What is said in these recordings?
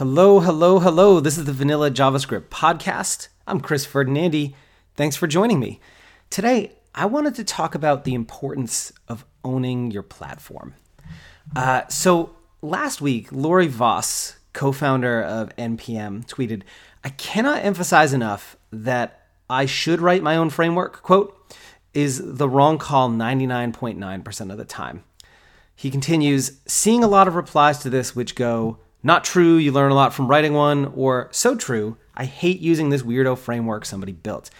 Hello, hello, hello. This is the Vanilla JavaScript podcast. I'm Chris Ferdinandi. Thanks for joining me. Today, I wanted to talk about the importance of owning your platform. Uh, so, last week, Laurie Voss, co founder of NPM, tweeted I cannot emphasize enough that I should write my own framework, quote, is the wrong call 99.9% of the time. He continues, seeing a lot of replies to this which go, not true, you learn a lot from writing one, or so true, I hate using this weirdo framework somebody built.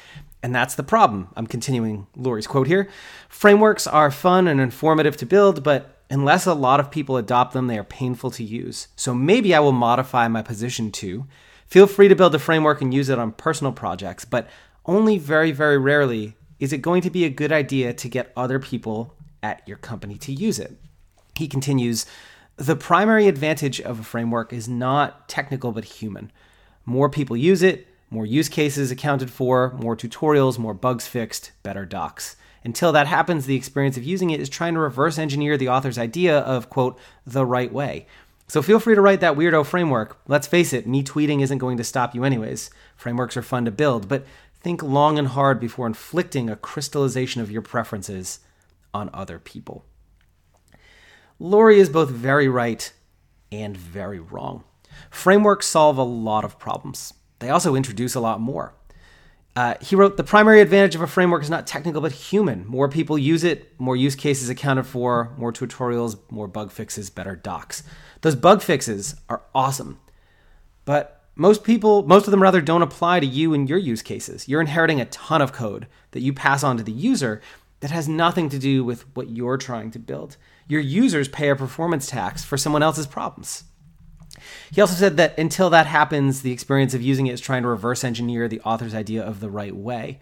And that's the problem. I'm continuing Laurie's quote here. Frameworks are fun and informative to build, but unless a lot of people adopt them, they are painful to use. So maybe I will modify my position to feel free to build a framework and use it on personal projects, but only very, very rarely is it going to be a good idea to get other people at your company to use it. He continues, the primary advantage of a framework is not technical but human. More people use it, more use cases accounted for, more tutorials, more bugs fixed, better docs. Until that happens, the experience of using it is trying to reverse engineer the author's idea of, quote, the right way. So feel free to write that weirdo framework. Let's face it, me tweeting isn't going to stop you anyways. Frameworks are fun to build, but think long and hard before inflicting a crystallization of your preferences on other people. Laurie is both very right and very wrong. Frameworks solve a lot of problems. They also introduce a lot more. Uh, he wrote The primary advantage of a framework is not technical but human. More people use it, more use cases accounted for, more tutorials, more bug fixes, better docs. Those bug fixes are awesome. But most people, most of them rather don't apply to you and your use cases. You're inheriting a ton of code that you pass on to the user that has nothing to do with what you're trying to build your users pay a performance tax for someone else's problems. He also said that until that happens, the experience of using it is trying to reverse engineer the author's idea of the right way.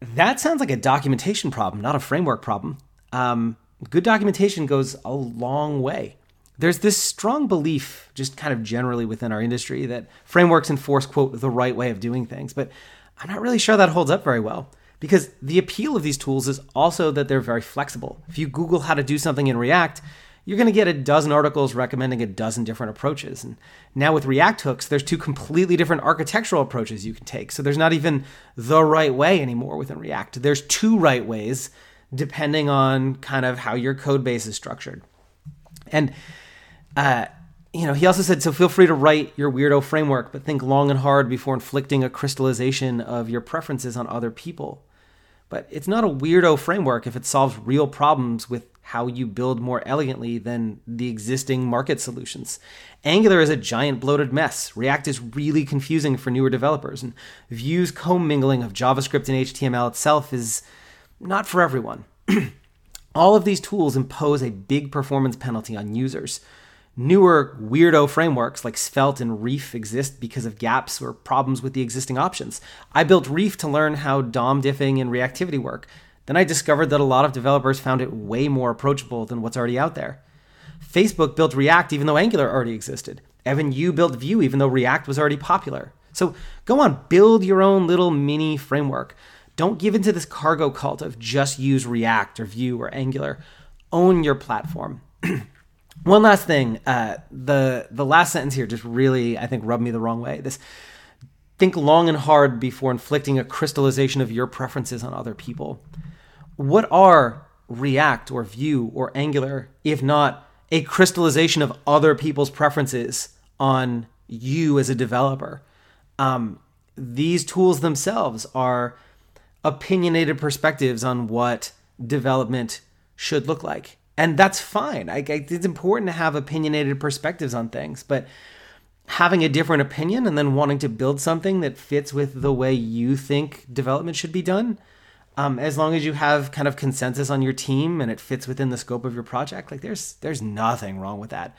That sounds like a documentation problem, not a framework problem. Um, good documentation goes a long way. There's this strong belief, just kind of generally within our industry, that frameworks enforce, quote, the right way of doing things, but I'm not really sure that holds up very well. Because the appeal of these tools is also that they're very flexible. If you Google how to do something in React, you're going to get a dozen articles recommending a dozen different approaches. And now with React hooks, there's two completely different architectural approaches you can take. So there's not even the right way anymore within React. There's two right ways depending on kind of how your code base is structured. And uh, you know, he also said, so feel free to write your weirdo framework, but think long and hard before inflicting a crystallization of your preferences on other people. But it's not a weirdo framework if it solves real problems with how you build more elegantly than the existing market solutions. Angular is a giant bloated mess. React is really confusing for newer developers, and Vue's commingling of JavaScript and HTML itself is not for everyone. All of these tools impose a big performance penalty on users. Newer weirdo frameworks like Svelte and Reef exist because of gaps or problems with the existing options. I built Reef to learn how DOM diffing and reactivity work. Then I discovered that a lot of developers found it way more approachable than what's already out there. Facebook built React even though Angular already existed. Evan You built Vue even though React was already popular. So go on, build your own little mini framework. Don't give into this cargo cult of just use React or Vue or Angular. Own your platform. One last thing, uh, the the last sentence here just really I think rubbed me the wrong way. This think long and hard before inflicting a crystallization of your preferences on other people. What are React or Vue or Angular if not a crystallization of other people's preferences on you as a developer? Um, these tools themselves are opinionated perspectives on what development should look like and that's fine. I, I, it's important to have opinionated perspectives on things, but having a different opinion and then wanting to build something that fits with the way you think development should be done, um, as long as you have kind of consensus on your team and it fits within the scope of your project, like there's there's nothing wrong with that.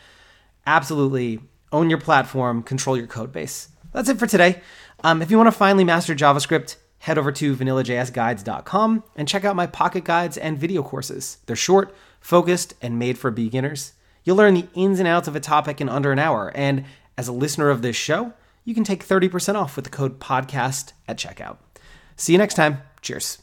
Absolutely own your platform, control your code base. That's it for today. Um, if you want to finally master JavaScript, head over to vanillajsguides.com and check out my pocket guides and video courses. They're short focused, and made for beginners. You'll learn the ins and outs of a topic in under an hour, and as a listener of this show, you can take 30% off with the code podcast at checkout. See you next time. Cheers.